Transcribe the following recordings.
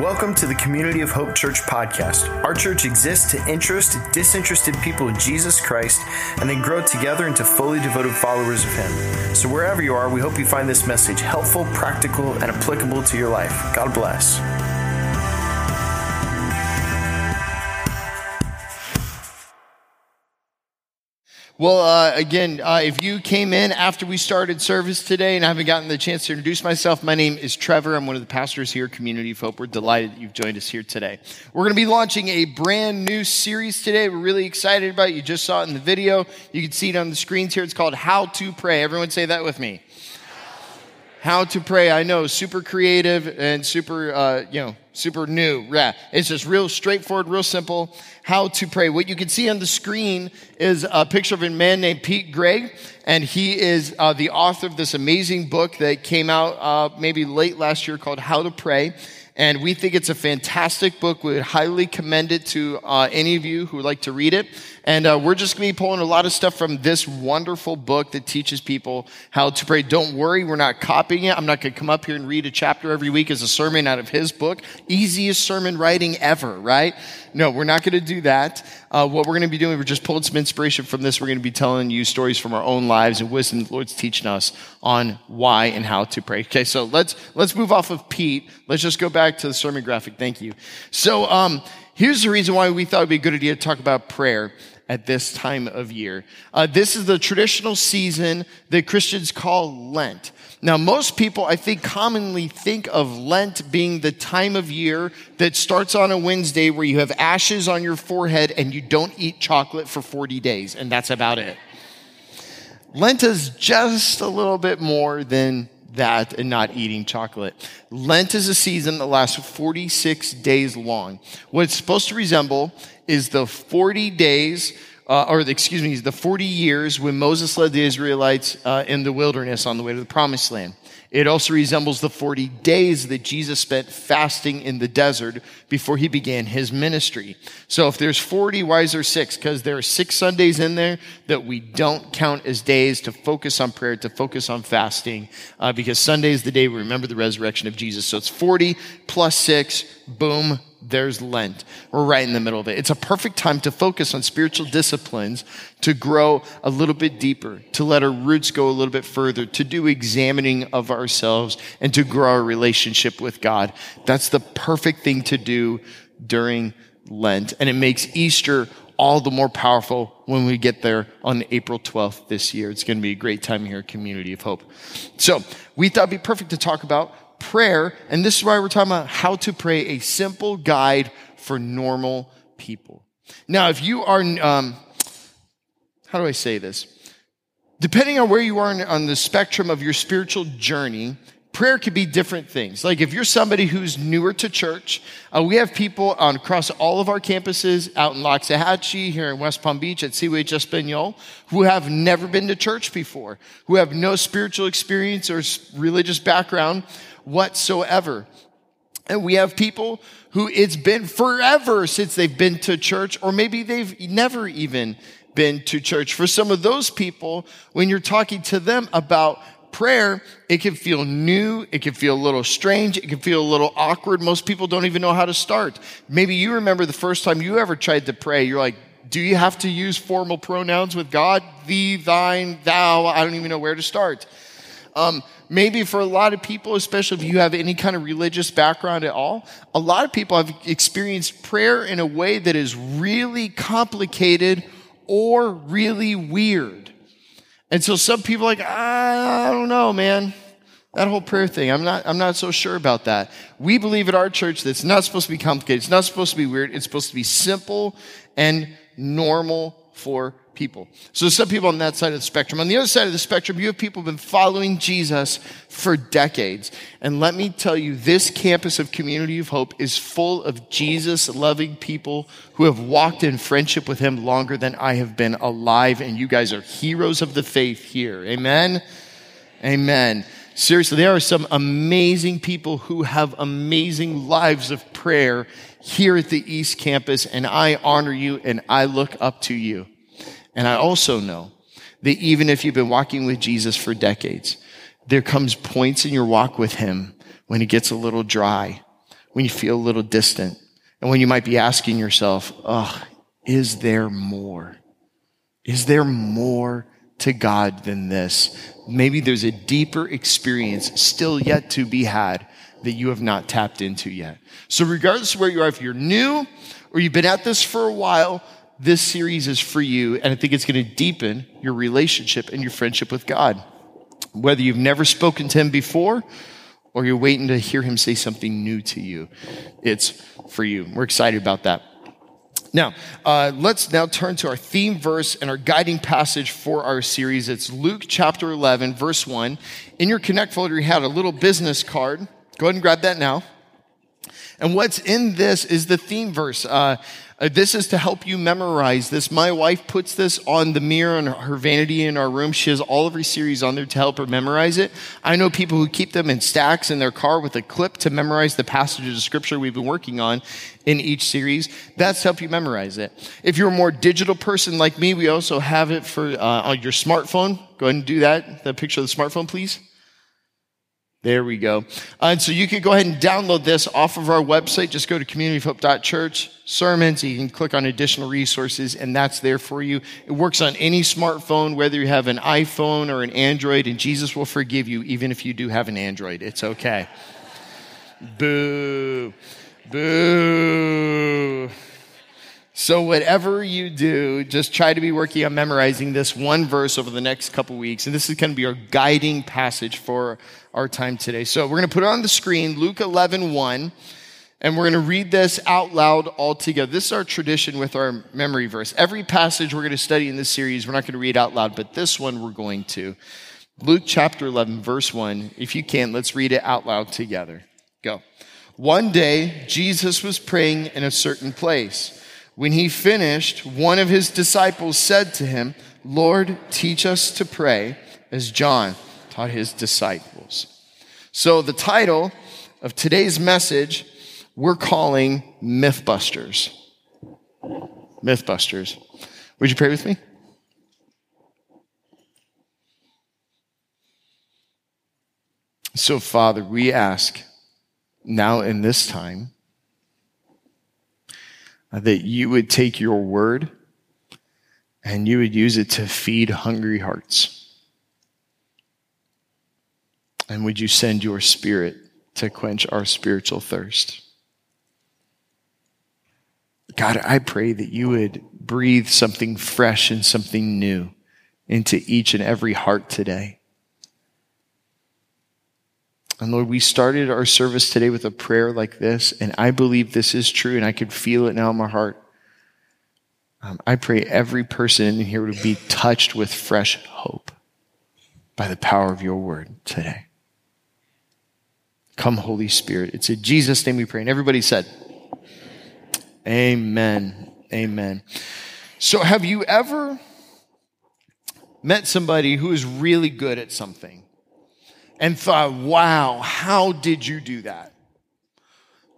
Welcome to the Community of Hope Church podcast. Our church exists to interest disinterested people in Jesus Christ and then grow together into fully devoted followers of Him. So, wherever you are, we hope you find this message helpful, practical, and applicable to your life. God bless. Well, uh, again, uh, if you came in after we started service today and I haven't gotten the chance to introduce myself, my name is Trevor. I'm one of the pastors here, Community of Hope. We're delighted that you've joined us here today. We're going to be launching a brand new series today. We're really excited about it. You just saw it in the video. You can see it on the screens here. It's called How to Pray. Everyone say that with me. How to Pray. I know, super creative and super, uh, you know, super new. Yeah. It's just real straightforward, real simple. How to pray. What you can see on the screen is a picture of a man named Pete Greig, and he is uh, the author of this amazing book that came out uh, maybe late last year called How to Pray. And we think it's a fantastic book. We would highly commend it to uh, any of you who would like to read it. And uh, we're just going to be pulling a lot of stuff from this wonderful book that teaches people how to pray. Don't worry, we're not copying it. I'm not going to come up here and read a chapter every week as a sermon out of his book. Easiest sermon writing ever, right? No, we're not going to do that. Uh, what we're going to be doing, we're just pulling some inspiration from this. We're going to be telling you stories from our own lives and wisdom the Lord's teaching us on why and how to pray. Okay, so let's let's move off of Pete. Let's just go back to the sermon graphic. Thank you. So um, here's the reason why we thought it'd be a good idea to talk about prayer at this time of year. Uh, this is the traditional season that Christians call Lent. Now, most people, I think, commonly think of Lent being the time of year that starts on a Wednesday where you have ashes on your forehead and you don't eat chocolate for 40 days, and that's about it. Lent is just a little bit more than that and not eating chocolate. Lent is a season that lasts 46 days long. What it's supposed to resemble is the 40 days, uh, or the, excuse me, the 40 years when Moses led the Israelites uh, in the wilderness on the way to the promised land. It also resembles the 40 days that Jesus spent fasting in the desert before he began his ministry. So if there's 40, why is there six? Because there are six Sundays in there that we don't count as days to focus on prayer, to focus on fasting, uh, because Sunday is the day we remember the resurrection of Jesus. So it's 40 plus six, boom, there's Lent. We're right in the middle of it. It's a perfect time to focus on spiritual disciplines, to grow a little bit deeper, to let our roots go a little bit further, to do examining of ourselves, and to grow our relationship with God. That's the perfect thing to do during Lent. And it makes Easter all the more powerful when we get there on April 12th this year. It's going to be a great time here Community of Hope. So we thought it'd be perfect to talk about prayer, and this is why we're talking about how to pray a simple guide for normal people. Now, if you are, um, how do I say this? Depending on where you are on the spectrum of your spiritual journey, prayer could be different things. Like if you're somebody who's newer to church, uh, we have people on, across all of our campuses out in Loxahatchee, here in West Palm Beach, at CWH Espanol, who have never been to church before, who have no spiritual experience or religious background, whatsoever. And we have people who it's been forever since they've been to church, or maybe they've never even been to church. For some of those people, when you're talking to them about prayer, it can feel new. It can feel a little strange. It can feel a little awkward. Most people don't even know how to start. Maybe you remember the first time you ever tried to pray. You're like, do you have to use formal pronouns with God? Thee, thine, thou. I don't even know where to start. Um, maybe for a lot of people, especially if you have any kind of religious background at all, a lot of people have experienced prayer in a way that is really complicated or really weird. And so some people like, I don't know, man. That whole prayer thing, I'm not, I'm not so sure about that. We believe at our church that it's not supposed to be complicated. It's not supposed to be weird. It's supposed to be simple and normal for people. So some people on that side of the spectrum. On the other side of the spectrum, you have people who've been following Jesus for decades. And let me tell you, this campus of Community of Hope is full of Jesus loving people who have walked in friendship with him longer than I have been alive. And you guys are heroes of the faith here. Amen. Amen. Seriously, there are some amazing people who have amazing lives of prayer here at the East Campus, and I honor you and I look up to you. And I also know that even if you've been walking with Jesus for decades, there comes points in your walk with him when it gets a little dry, when you feel a little distant, and when you might be asking yourself, oh, is there more? Is there more to God than this? Maybe there's a deeper experience still yet to be had that you have not tapped into yet. So regardless of where you are, if you're new or you've been at this for a while, this series is for you. And I think it's going to deepen your relationship and your friendship with God. Whether you've never spoken to him before or you're waiting to hear him say something new to you, it's for you. We're excited about that. Now, uh, let's now turn to our theme verse and our guiding passage for our series. It's Luke chapter 11, verse 1. In your Connect folder, you had a little business card. Go ahead and grab that now. And what's in this is the theme verse. Uh, uh, this is to help you memorize this. My wife puts this on the mirror on her vanity in our room. She has all of her series on there to help her memorize it. I know people who keep them in stacks in their car with a clip to memorize the passages of scripture we've been working on in each series. That's help you memorize it. If you're a more digital person like me, we also have it for uh, on your smartphone. Go ahead and do that. The picture of the smartphone, please. There we go. Uh, and so you can go ahead and download this off of our website. Just go to communityhope.church, sermons. You can click on additional resources, and that's there for you. It works on any smartphone, whether you have an iPhone or an Android, and Jesus will forgive you even if you do have an Android. It's okay. Boo. Boo. So, whatever you do, just try to be working on memorizing this one verse over the next couple weeks. And this is going to be our guiding passage for our time today. So, we're going to put it on the screen, Luke 11 1, and we're going to read this out loud all together. This is our tradition with our memory verse. Every passage we're going to study in this series, we're not going to read out loud, but this one we're going to. Luke chapter 11, verse 1. If you can, let's read it out loud together. Go. One day, Jesus was praying in a certain place. When he finished, one of his disciples said to him, Lord, teach us to pray as John taught his disciples. So, the title of today's message we're calling Mythbusters. Mythbusters. Would you pray with me? So, Father, we ask now in this time uh, that you would take your word and you would use it to feed hungry hearts. And would you send your spirit to quench our spiritual thirst? God, I pray that you would breathe something fresh and something new into each and every heart today. And Lord, we started our service today with a prayer like this, and I believe this is true, and I can feel it now in my heart. Um, I pray every person in here would be touched with fresh hope by the power of your word today. Come, Holy Spirit. It's in Jesus' name we pray. And everybody said, Amen. Amen. So, have you ever met somebody who is really good at something? And thought, wow, how did you do that?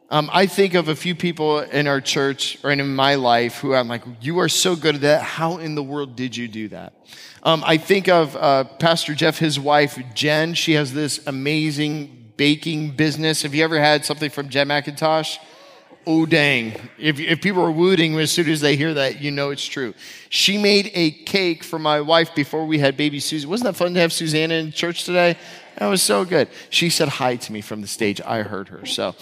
Um, I think of a few people in our church or in my life who I'm like, you are so good at that. How in the world did you do that? Um, I think of uh, Pastor Jeff, his wife, Jen. She has this amazing baking business. Have you ever had something from Jen McIntosh? Oh, dang. If, if people are wooting as soon as they hear that, you know it's true. She made a cake for my wife before we had baby Susan. Wasn't that fun to have Susanna in church today? That was so good. She said hi to me from the stage. I heard her. So,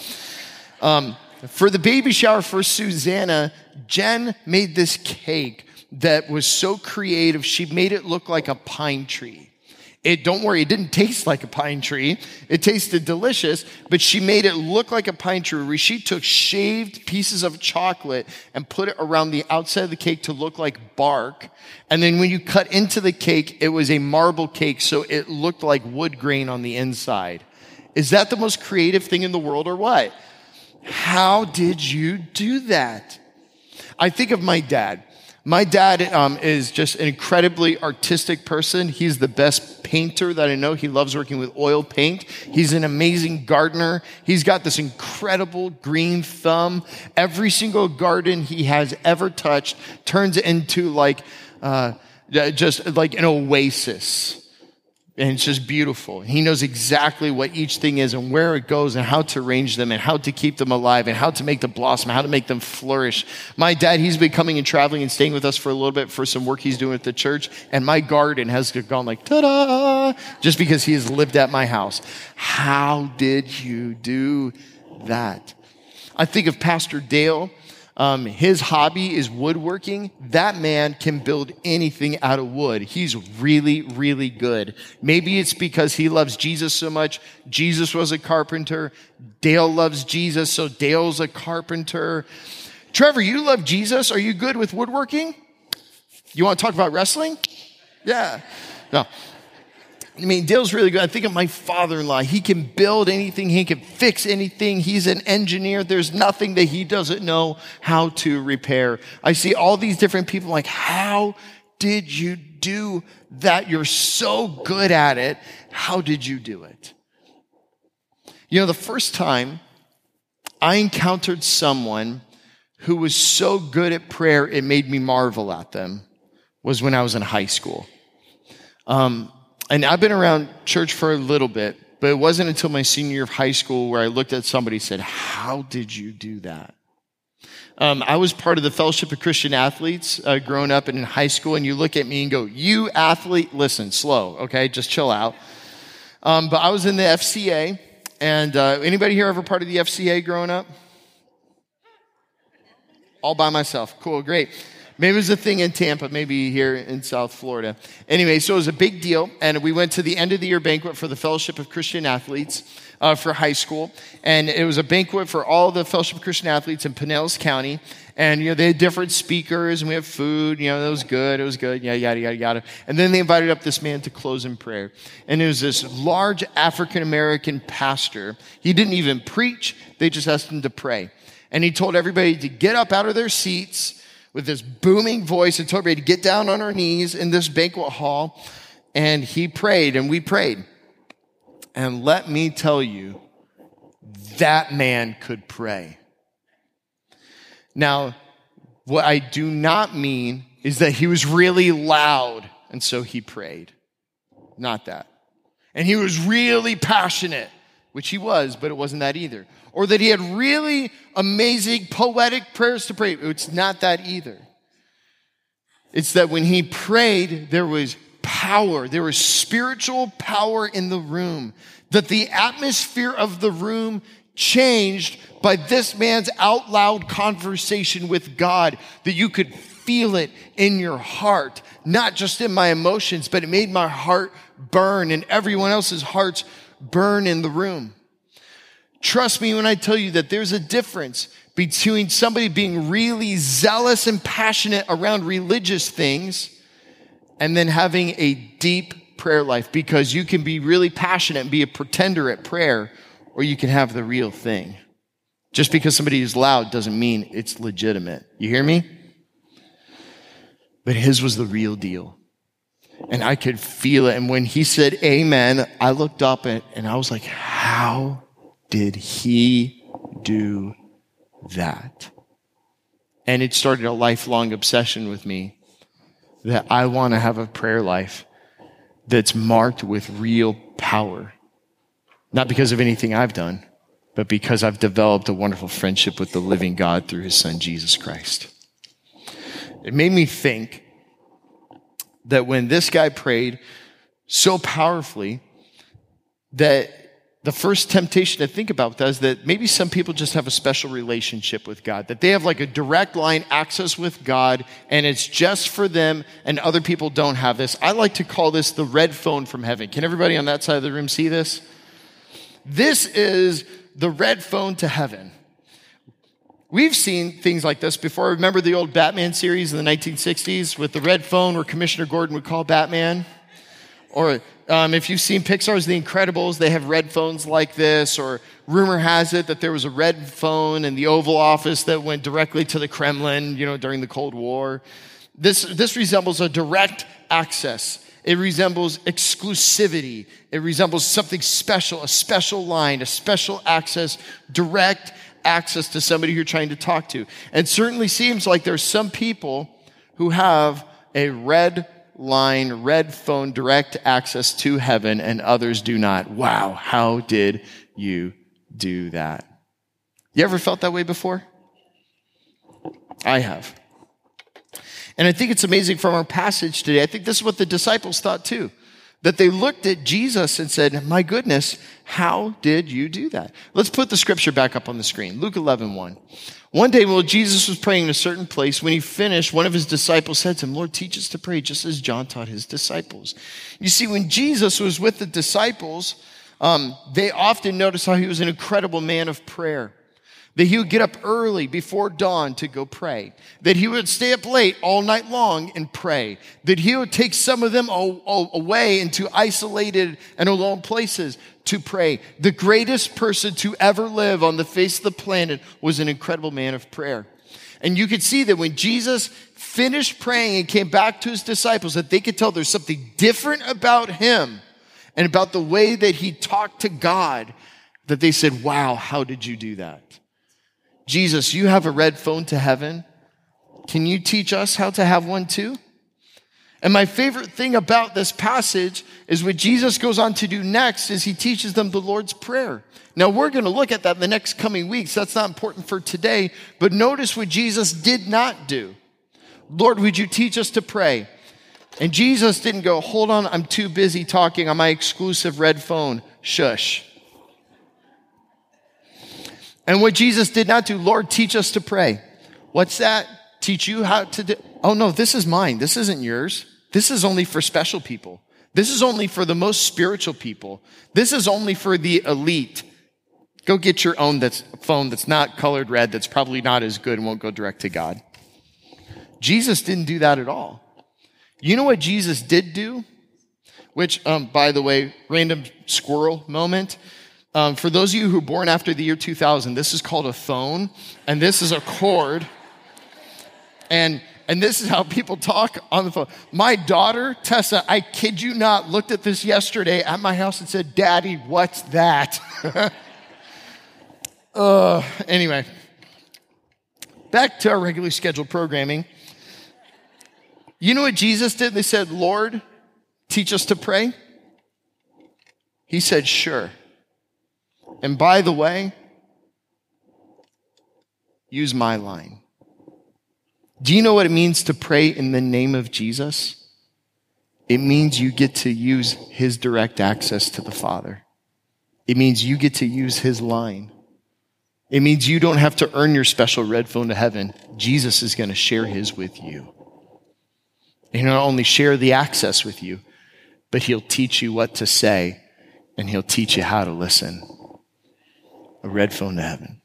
um, for the baby shower for Susanna, Jen made this cake that was so creative. She made it look like a pine tree. It, don't worry, it didn't taste like a pine tree. It tasted delicious, but she made it look like a pine tree. She took shaved pieces of chocolate and put it around the outside of the cake to look like bark. And then when you cut into the cake, it was a marble cake, so it looked like wood grain on the inside. Is that the most creative thing in the world or what? How did you do that? I think of my dad. My dad um, is just an incredibly artistic person. He's the best painter that I know. He loves working with oil paint. He's an amazing gardener. He's got this incredible green thumb. Every single garden he has ever touched turns into like uh, just like an oasis. And it's just beautiful. He knows exactly what each thing is and where it goes and how to arrange them and how to keep them alive and how to make them blossom, how to make them flourish. My dad, he's been coming and traveling and staying with us for a little bit for some work he's doing at the church. And my garden has gone like, ta da, just because he has lived at my house. How did you do that? I think of Pastor Dale um, his hobby is woodworking. That man can build anything out of wood. He's really, really good. Maybe it's because he loves Jesus so much. Jesus was a carpenter. Dale loves Jesus, so Dale's a carpenter. Trevor, you love Jesus. Are you good with woodworking? You want to talk about wrestling? Yeah. No. I mean, Dale's really good. I think of my father in law. He can build anything, he can fix anything. He's an engineer. There's nothing that he doesn't know how to repair. I see all these different people like, how did you do that? You're so good at it. How did you do it? You know, the first time I encountered someone who was so good at prayer, it made me marvel at them, was when I was in high school. Um, and I've been around church for a little bit, but it wasn't until my senior year of high school where I looked at somebody and said, How did you do that? Um, I was part of the Fellowship of Christian Athletes uh, growing up and in high school, and you look at me and go, You athlete, listen, slow, okay? Just chill out. Um, but I was in the FCA, and uh, anybody here ever part of the FCA growing up? All by myself. Cool, great. Maybe it was a thing in Tampa, maybe here in South Florida. Anyway, so it was a big deal. And we went to the end of the year banquet for the Fellowship of Christian Athletes uh, for high school. And it was a banquet for all the Fellowship of Christian Athletes in Pinellas County. And, you know, they had different speakers and we had food. You know, it was good. It was good. Yeah, yada, yada, yada. And then they invited up this man to close in prayer. And it was this large African American pastor. He didn't even preach. They just asked him to pray. And he told everybody to get up out of their seats with this booming voice and told everybody to get down on our knees in this banquet hall. And he prayed and we prayed. And let me tell you, that man could pray. Now, what I do not mean is that he was really loud and so he prayed. Not that. And he was really passionate, which he was, but it wasn't that either or that he had really amazing poetic prayers to pray. It's not that either. It's that when he prayed, there was power, there was spiritual power in the room, that the atmosphere of the room changed by this man's out loud conversation with God, that you could feel it in your heart, not just in my emotions, but it made my heart burn and everyone else's hearts burn in the room. Trust me when I tell you that there's a difference between somebody being really zealous and passionate around religious things and then having a deep prayer life because you can be really passionate and be a pretender at prayer or you can have the real thing. Just because somebody is loud doesn't mean it's legitimate. You hear me? But his was the real deal. And I could feel it. And when he said amen, I looked up and, and I was like, how did he do that? And it started a lifelong obsession with me that I want to have a prayer life that's marked with real power. Not because of anything I've done, but because I've developed a wonderful friendship with the living God through his son, Jesus Christ. It made me think that when this guy prayed so powerfully that the first temptation to think about that is that maybe some people just have a special relationship with God, that they have like a direct line access with God and it's just for them and other people don't have this. I like to call this the red phone from heaven. Can everybody on that side of the room see this? This is the red phone to heaven. We've seen things like this before. Remember the old Batman series in the 1960s with the red phone where Commissioner Gordon would call Batman? Or um, if you've seen Pixar's The Incredibles, they have red phones like this. Or rumor has it that there was a red phone in the Oval Office that went directly to the Kremlin, you know, during the Cold War. This, this resembles a direct access. It resembles exclusivity. It resembles something special, a special line, a special access, direct access to somebody you're trying to talk to. And certainly seems like there's some people who have a red line, red phone, direct access to heaven, and others do not. Wow, how did you do that? You ever felt that way before? I have. And I think it's amazing from our passage today. I think this is what the disciples thought too. That they looked at Jesus and said, My goodness, how did you do that? Let's put the scripture back up on the screen. Luke 11, 1. One day while Jesus was praying in a certain place, when he finished, one of his disciples said to him, Lord, teach us to pray just as John taught his disciples. You see, when Jesus was with the disciples, um, they often noticed how he was an incredible man of prayer that he would get up early before dawn to go pray, that he would stay up late all night long and pray, that he would take some of them away into isolated and alone places to pray. The greatest person to ever live on the face of the planet was an incredible man of prayer. And you could see that when Jesus finished praying and came back to his disciples, that they could tell there's something different about him and about the way that he talked to God that they said, wow, how did you do that? Jesus, you have a red phone to heaven. Can you teach us how to have one too? And my favorite thing about this passage is what Jesus goes on to do next is he teaches them the Lord's Prayer. Now we're going to look at that in the next coming weeks. That's not important for today, but notice what Jesus did not do. Lord, would you teach us to pray? And Jesus didn't go, hold on, I'm too busy talking on my exclusive red phone. Shush. And what Jesus did not do, Lord, teach us to pray. What's that? Teach you how to do. Oh no, this is mine. This isn't yours. This is only for special people. This is only for the most spiritual people. This is only for the elite. Go get your own that's phone that's not colored red, that's probably not as good and won't go direct to God. Jesus didn't do that at all. You know what Jesus did do? Which, um, by the way, random squirrel moment. Um, for those of you who were born after the year 2000, this is called a phone, and this is a cord. And and this is how people talk on the phone. My daughter, Tessa, I kid you not, looked at this yesterday at my house and said, Daddy, what's that? uh, anyway, back to our regularly scheduled programming. You know what Jesus did? They said, Lord, teach us to pray. He said, Sure. And by the way, use my line. Do you know what it means to pray in the name of Jesus? It means you get to use his direct access to the Father. It means you get to use his line. It means you don't have to earn your special red phone to heaven. Jesus is going to share his with you. And he'll not only share the access with you, but he'll teach you what to say and he'll teach you how to listen a red phone to heaven.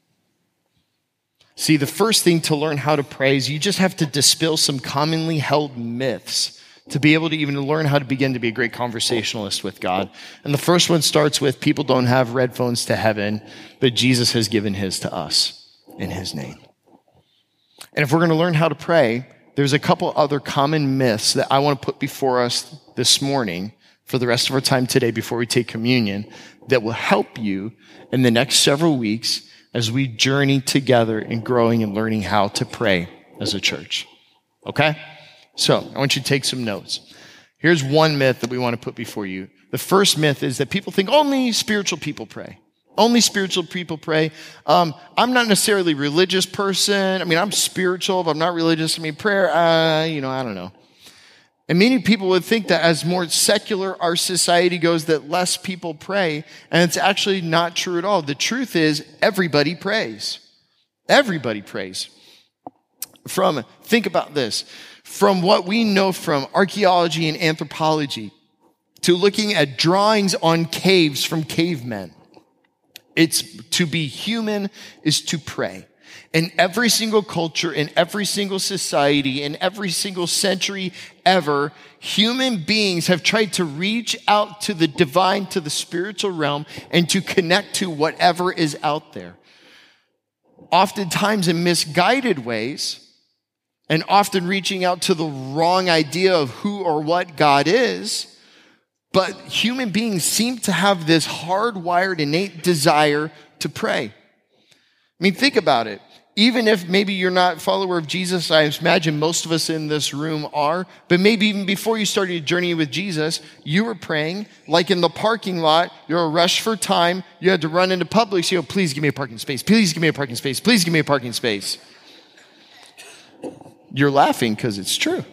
See, the first thing to learn how to pray is you just have to dispel some commonly held myths to be able to even learn how to begin to be a great conversationalist with God. And the first one starts with people don't have red phones to heaven, but Jesus has given his to us in his name. And if we're going to learn how to pray, there's a couple other common myths that I want to put before us this morning for the rest of our time today before we take communion that will help you in the next several weeks as we journey together in growing and learning how to pray as a church. Okay? So I want you to take some notes. Here's one myth that we want to put before you. The first myth is that people think only spiritual people pray. Only spiritual people pray. Um, I'm not necessarily a religious person. I mean, I'm spiritual, but I'm not religious. I mean, prayer, uh, you know, I don't know. And many people would think that as more secular our society goes, that less people pray. And it's actually not true at all. The truth is, everybody prays. Everybody prays. From, think about this, from what we know from archaeology and anthropology to looking at drawings on caves from cavemen, it's to be human is to pray in every single culture, in every single society, in every single century ever, human beings have tried to reach out to the divine, to the spiritual realm, and to connect to whatever is out there. Oftentimes in misguided ways, and often reaching out to the wrong idea of who or what God is. But human beings seem to have this hardwired innate desire to pray. I mean, think about it even if maybe you're not a follower of Jesus, I imagine most of us in this room are, but maybe even before you started your journey with Jesus, you were praying, like in the parking lot, you're a rush for time, you had to run into Publix, you go, please give me a parking space, please give me a parking space, please give me a parking space. You're laughing because it's true.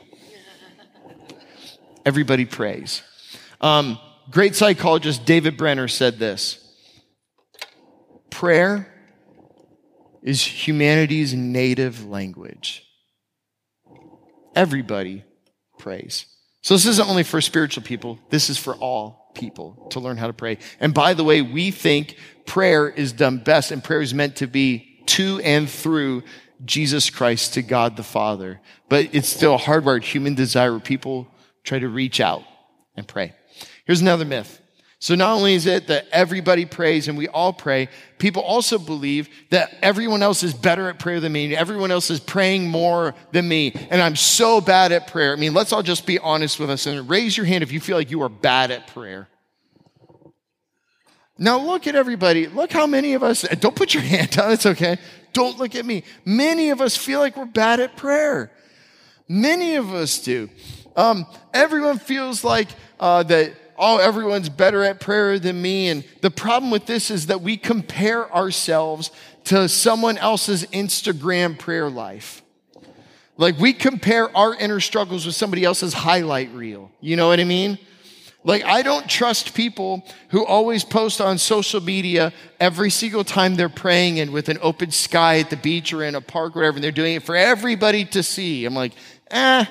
Everybody prays. Um, great psychologist David Benner said this Prayer is humanity's native language. Everybody prays. So this isn't only for spiritual people, this is for all people to learn how to pray. And by the way, we think prayer is done best and prayer is meant to be to and through Jesus Christ to God the Father. But it's still a hardwired human desire where people try to reach out and pray. Here's another myth. So not only is it that everybody prays and we all pray, people also believe that everyone else is better at prayer than me. Everyone else is praying more than me. And I'm so bad at prayer. I mean, let's all just be honest with us and raise your hand if you feel like you are bad at prayer. Now look at everybody. Look how many of us, don't put your hand down, it's okay. Don't look at me. Many of us feel like we're bad at prayer. Many of us do. Um, everyone feels like uh, that oh, everyone's better at prayer than me. And the problem with this is that we compare ourselves to someone else's Instagram prayer life. Like we compare our inner struggles with somebody else's highlight reel. You know what I mean? Like, I don't trust people who always post on social media every single time they're praying and with an open sky at the beach or in a park or whatever, and they're doing it for everybody to see. I'm like, eh,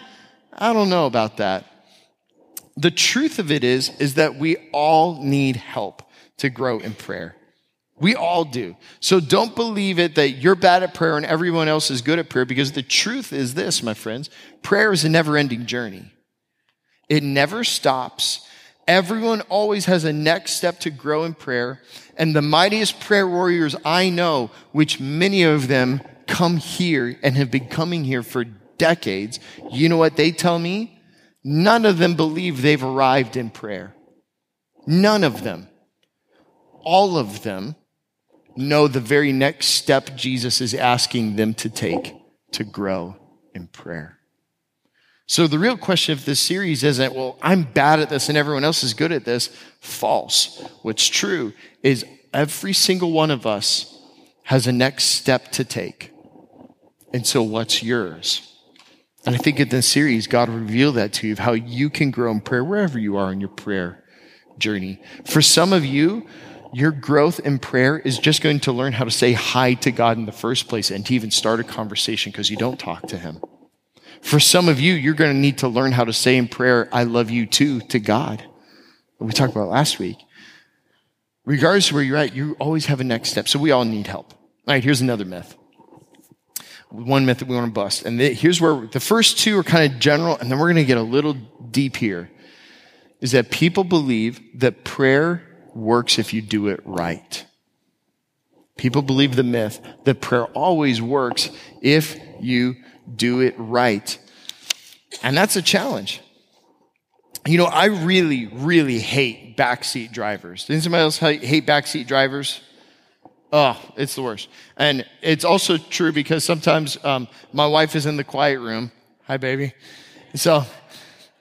I don't know about that the truth of it is, is that we all need help to grow in prayer. We all do. So don't believe it that you're bad at prayer and everyone else is good at prayer because the truth is this, my friends. Prayer is a never ending journey. It never stops. Everyone always has a next step to grow in prayer. And the mightiest prayer warriors I know, which many of them come here and have been coming here for decades, you know what they tell me? None of them believe they've arrived in prayer. None of them. All of them know the very next step Jesus is asking them to take to grow in prayer. So the real question of this series isn't, well, I'm bad at this and everyone else is good at this. False. What's true is every single one of us has a next step to take. And so what's yours? And I think in this series, God will reveal that to you of how you can grow in prayer wherever you are in your prayer journey. For some of you, your growth in prayer is just going to learn how to say hi to God in the first place and to even start a conversation because you don't talk to Him. For some of you, you're going to need to learn how to say in prayer, I love you too, to God. We talked about last week. Regardless of where you're at, you always have a next step. So we all need help. All right, here's another myth one myth that we want to bust. And the, here's where the first two are kind of general, and then we're going to get a little deep here. Is that people believe that prayer works if you do it right. People believe the myth that prayer always works if you do it right. And that's a challenge. You know, I really, really hate backseat drivers. Does anybody else hate backseat drivers? Oh, it's the worst. And it's also true because sometimes um, my wife is in the quiet room. Hi, baby. So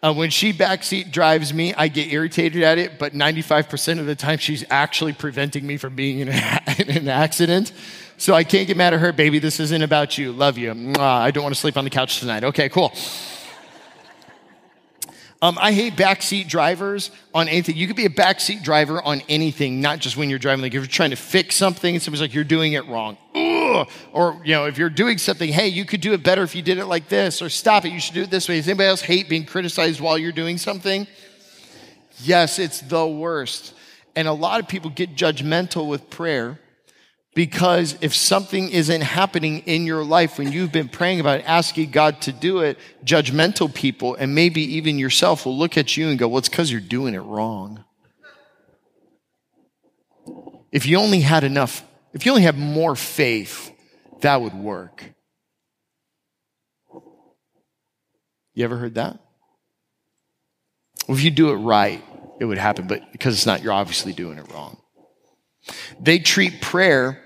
uh, when she backseat drives me, I get irritated at it, but 95% of the time she's actually preventing me from being in, a, in an accident. So I can't get mad at her, baby. This isn't about you. Love you. Mwah. I don't want to sleep on the couch tonight. Okay, cool. Um, I hate backseat drivers on anything. You could be a backseat driver on anything, not just when you're driving. Like if you're trying to fix something and somebody's like, you're doing it wrong. Ugh. Or, you know, if you're doing something, hey, you could do it better if you did it like this, or stop it, you should do it this way. Does anybody else hate being criticized while you're doing something? Yes, it's the worst. And a lot of people get judgmental with prayer because if something isn't happening in your life when you've been praying about it, asking God to do it, judgmental people and maybe even yourself will look at you and go, well, it's because you're doing it wrong. If you only had enough, if you only had more faith, that would work. You ever heard that? Well, if you do it right, it would happen, but because it's not, you're obviously doing it wrong. They treat prayer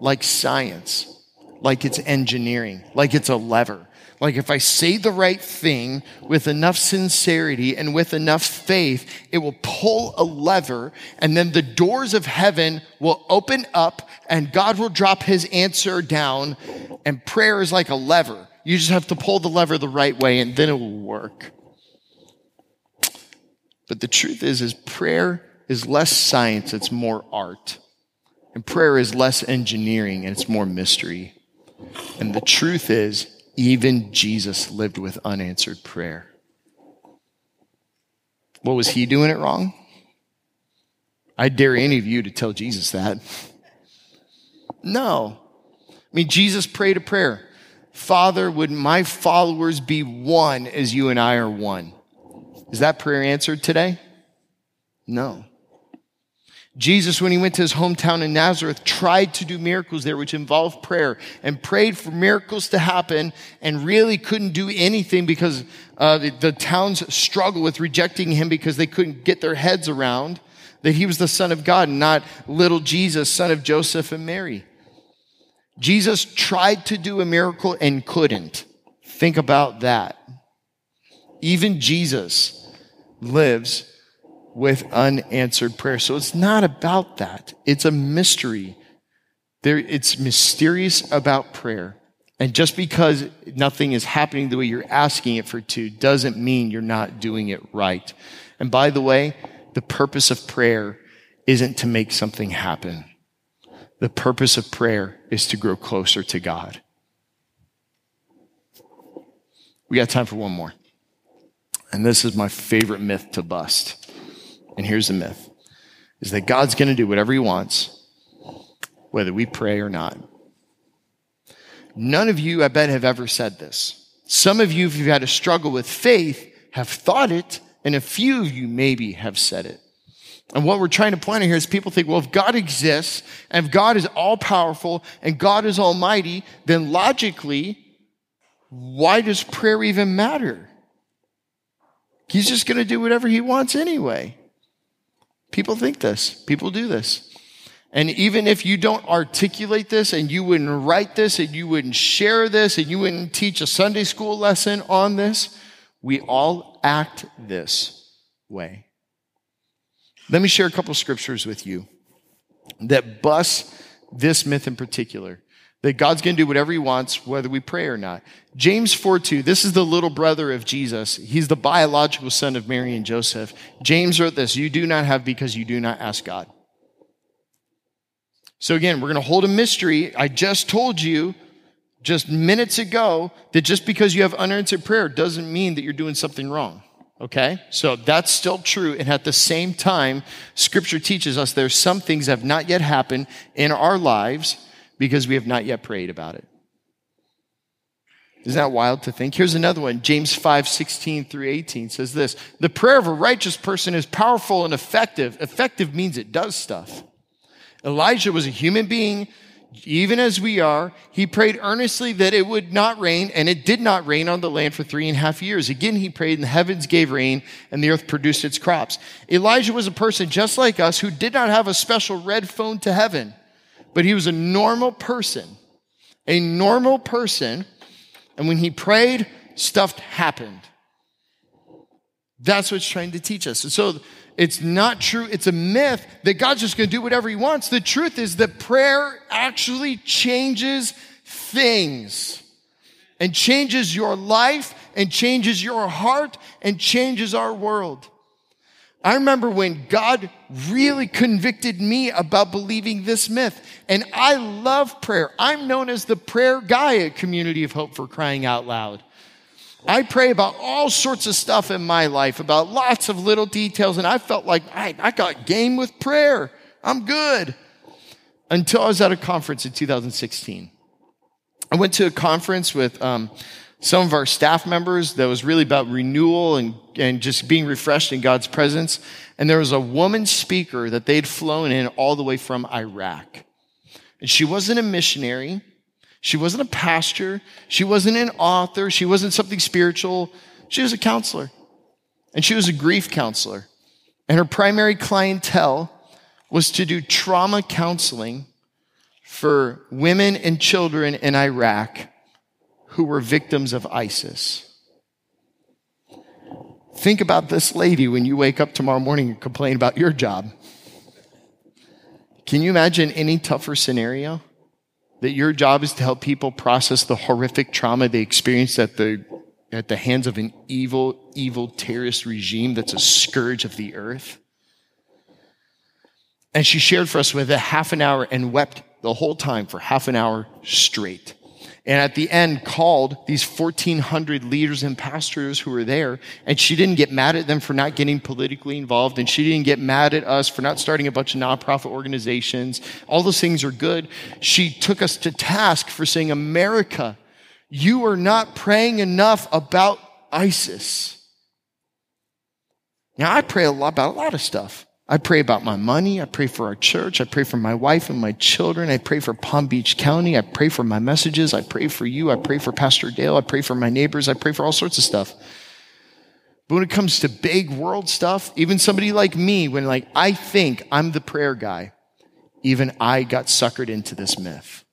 like science. like it's engineering, like it's a lever. Like if I say the right thing with enough sincerity and with enough faith, it will pull a lever and then the doors of heaven will open up and God will drop his answer down. And prayer is like a lever. You just have to pull the lever the right way and then it will work. But the truth is, is prayer is less science, it's more art. And prayer is less engineering and it's more mystery. And the truth is, even Jesus lived with unanswered prayer. What was he doing it wrong? I dare any of you to tell Jesus that. No. I mean, Jesus prayed a prayer Father, would my followers be one as you and I are one? Is that prayer answered today? No. Jesus, when he went to his hometown in Nazareth, tried to do miracles there, which involved prayer, and prayed for miracles to happen, and really couldn't do anything because uh, the, the town's struggle with rejecting him because they couldn't get their heads around that he was the Son of God, not little Jesus, son of Joseph and Mary. Jesus tried to do a miracle and couldn't. Think about that. Even Jesus lives with unanswered prayer. So it's not about that. It's a mystery. There, it's mysterious about prayer. And just because nothing is happening the way you're asking it for to doesn't mean you're not doing it right. And by the way, the purpose of prayer isn't to make something happen. The purpose of prayer is to grow closer to God. We got time for one more. And this is my favorite myth to bust. And here's the myth is that God's going to do whatever he wants, whether we pray or not. None of you, I bet, have ever said this. Some of you, if you've had a struggle with faith, have thought it, and a few of you maybe have said it. And what we're trying to point out here is people think, well, if God exists, and if God is all powerful, and God is almighty, then logically, why does prayer even matter? He's just going to do whatever he wants anyway. People think this. People do this. And even if you don't articulate this and you wouldn't write this and you wouldn't share this and you wouldn't teach a Sunday school lesson on this, we all act this way. Let me share a couple scriptures with you that bust this myth in particular that God's going to do whatever he wants, whether we pray or not. James 4 2, this is the little brother of Jesus. He's the biological son of Mary and Joseph. James wrote this You do not have because you do not ask God. So again, we're going to hold a mystery. I just told you just minutes ago that just because you have unanswered prayer doesn't mean that you're doing something wrong. Okay? So that's still true. And at the same time, scripture teaches us there's some things that have not yet happened in our lives because we have not yet prayed about it. Isn't that wild to think? Here's another one. James 5, 16 through 18 says this The prayer of a righteous person is powerful and effective. Effective means it does stuff. Elijah was a human being, even as we are. He prayed earnestly that it would not rain, and it did not rain on the land for three and a half years. Again, he prayed, and the heavens gave rain, and the earth produced its crops. Elijah was a person just like us who did not have a special red phone to heaven but he was a normal person. A normal person. And when he prayed, stuff happened. That's what's trying to teach us. And so it's not true. It's a myth that God's just going to do whatever he wants. The truth is that prayer actually changes things and changes your life and changes your heart and changes our world. I remember when God really convicted me about believing this myth. And I love prayer. I'm known as the prayer guy at Community of Hope for crying out loud. I pray about all sorts of stuff in my life, about lots of little details, and I felt like I, I got game with prayer. I'm good. Until I was at a conference in 2016. I went to a conference with um, some of our staff members that was really about renewal and, and just being refreshed in God's presence. And there was a woman speaker that they'd flown in all the way from Iraq. And she wasn't a missionary. She wasn't a pastor. She wasn't an author. She wasn't something spiritual. She was a counselor. And she was a grief counselor. And her primary clientele was to do trauma counseling for women and children in Iraq who were victims of ISIS. Think about this lady when you wake up tomorrow morning and complain about your job. Can you imagine any tougher scenario? That your job is to help people process the horrific trauma they experienced at the, at the hands of an evil, evil terrorist regime that's a scourge of the earth. And she shared for us with a half an hour and wept the whole time for half an hour straight and at the end called these 1400 leaders and pastors who were there and she didn't get mad at them for not getting politically involved and she didn't get mad at us for not starting a bunch of nonprofit organizations. All those things are good. She took us to task for saying america you are not praying enough about isis. Now i pray a lot about a lot of stuff I pray about my money. I pray for our church. I pray for my wife and my children. I pray for Palm Beach County. I pray for my messages. I pray for you. I pray for Pastor Dale. I pray for my neighbors. I pray for all sorts of stuff. But when it comes to big world stuff, even somebody like me, when like I think I'm the prayer guy, even I got suckered into this myth.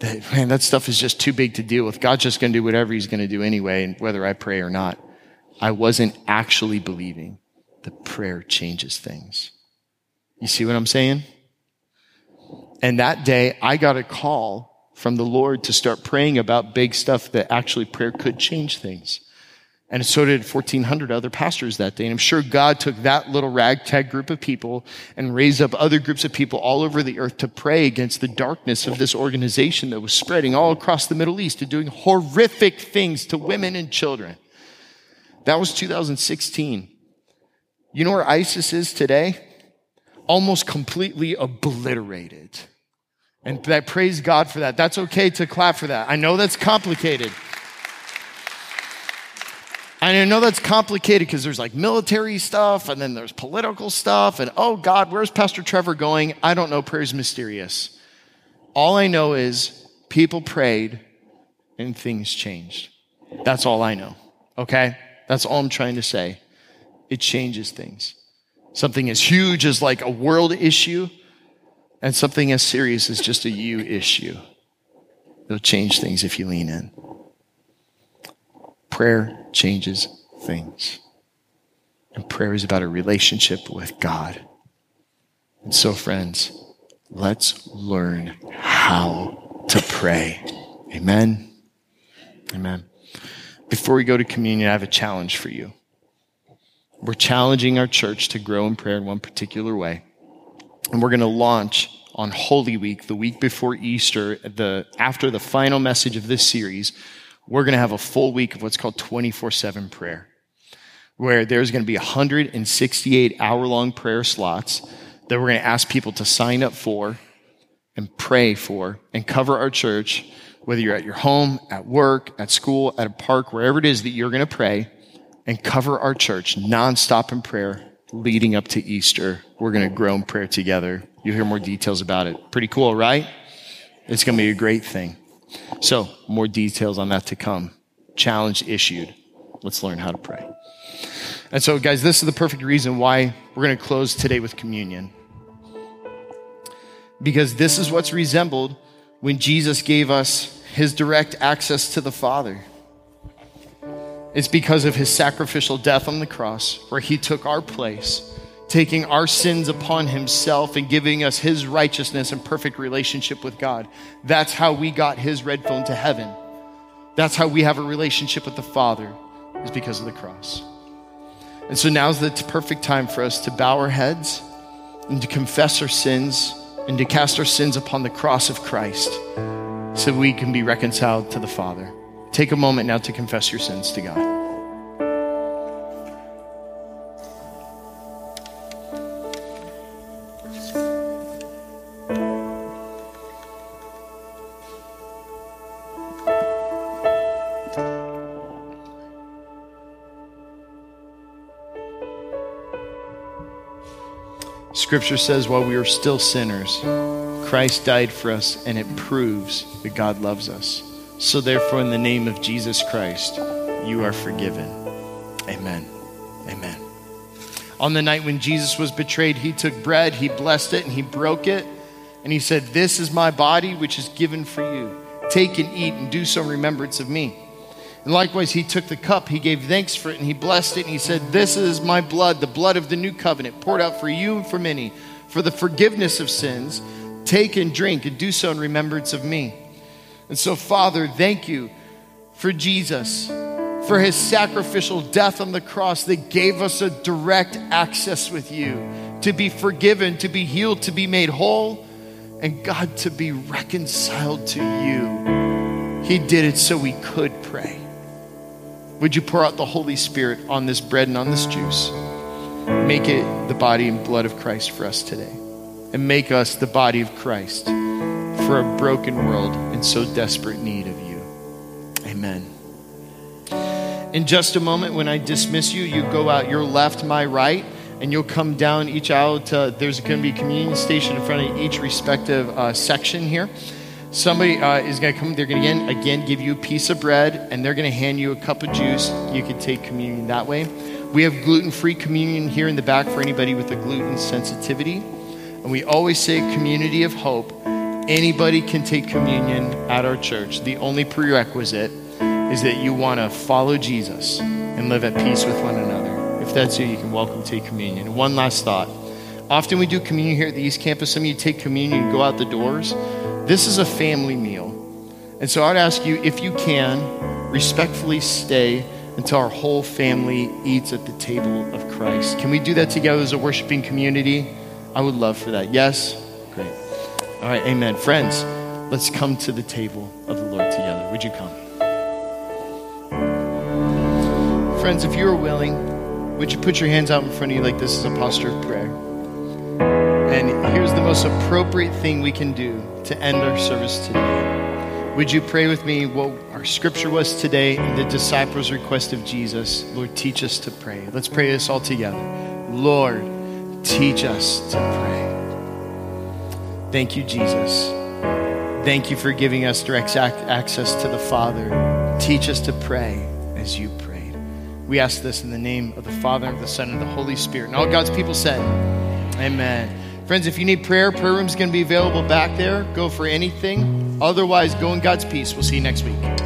That, man, that stuff is just too big to deal with. God's just going to do whatever he's going to do anyway, and whether I pray or not. I wasn't actually believing the prayer changes things. You see what I'm saying? And that day, I got a call from the Lord to start praying about big stuff that actually prayer could change things. And so did 1,400 other pastors that day. And I'm sure God took that little ragtag group of people and raised up other groups of people all over the earth to pray against the darkness of this organization that was spreading all across the Middle East and doing horrific things to women and children. That was 2016. You know where ISIS is today? Almost completely obliterated. And I praise God for that. That's okay to clap for that. I know that's complicated. And I know that's complicated because there's like military stuff and then there's political stuff. And oh God, where's Pastor Trevor going? I don't know. Prayer's mysterious. All I know is people prayed and things changed. That's all I know. Okay? That's all I'm trying to say it changes things. Something as huge as like a world issue, and something as serious as just a you issue. It'll change things if you lean in. Prayer changes things. And prayer is about a relationship with God. And so, friends, let's learn how to pray. Amen. Amen. Before we go to communion, I have a challenge for you. We're challenging our church to grow in prayer in one particular way. And we're going to launch on Holy Week, the week before Easter, the, after the final message of this series, we're going to have a full week of what's called 24 7 prayer, where there's going to be 168 hour long prayer slots that we're going to ask people to sign up for and pray for and cover our church, whether you're at your home, at work, at school, at a park, wherever it is that you're going to pray and cover our church nonstop in prayer leading up to Easter. We're going to grow in prayer together. You'll hear more details about it. Pretty cool, right? It's going to be a great thing. So, more details on that to come. Challenge issued. Let's learn how to pray. And so, guys, this is the perfect reason why we're going to close today with communion. Because this is what's resembled when Jesus gave us his direct access to the Father. It's because of his sacrificial death on the cross, where he took our place, taking our sins upon himself and giving us his righteousness and perfect relationship with God. That's how we got his red phone to heaven. That's how we have a relationship with the Father, is because of the cross. And so now's the perfect time for us to bow our heads and to confess our sins and to cast our sins upon the cross of Christ so we can be reconciled to the Father. Take a moment now to confess your sins to God. Scripture says, while we are still sinners, Christ died for us, and it proves that God loves us. So, therefore, in the name of Jesus Christ, you are forgiven. Amen. Amen. On the night when Jesus was betrayed, he took bread, he blessed it, and he broke it. And he said, This is my body, which is given for you. Take and eat and do so in remembrance of me. And likewise, he took the cup, he gave thanks for it, and he blessed it, and he said, This is my blood, the blood of the new covenant, poured out for you and for many, for the forgiveness of sins. Take and drink and do so in remembrance of me. And so, Father, thank you for Jesus, for his sacrificial death on the cross that gave us a direct access with you to be forgiven, to be healed, to be made whole, and God, to be reconciled to you. He did it so we could pray. Would you pour out the Holy Spirit on this bread and on this juice? Make it the body and blood of Christ for us today. And make us the body of Christ for a broken world in so desperate need of you. Amen. In just a moment, when I dismiss you, you go out your left, my right, and you'll come down each aisle to, there's going to be a communion station in front of each respective uh, section here. Somebody uh, is going to come, they're going to again, again give you a piece of bread, and they're going to hand you a cup of juice. You can take communion that way. We have gluten free communion here in the back for anybody with a gluten sensitivity. And we always say, community of hope. Anybody can take communion at our church. The only prerequisite is that you want to follow Jesus and live at peace with one another. If that's you, you can welcome take communion. One last thought. Often we do communion here at the East Campus. Some of you take communion and go out the doors. This is a family meal. And so I'd ask you, if you can, respectfully stay until our whole family eats at the table of Christ. Can we do that together as a worshiping community? I would love for that. Yes? Great. All right, amen. Friends, let's come to the table of the Lord together. Would you come? Friends, if you are willing, would you put your hands out in front of you like this is a posture of prayer? And here's the most appropriate thing we can do to end our service today. Would you pray with me what our scripture was today and the disciples' request of Jesus? Lord, teach us to pray. Let's pray this all together. Lord, teach us to pray. Thank you, Jesus. Thank you for giving us direct access to the Father. Teach us to pray as you prayed. We ask this in the name of the Father, and of the Son, and the Holy Spirit. And all God's people said, Amen. Friends, if you need prayer, prayer room's going to be available back there. Go for anything. Otherwise, go in God's peace. We'll see you next week.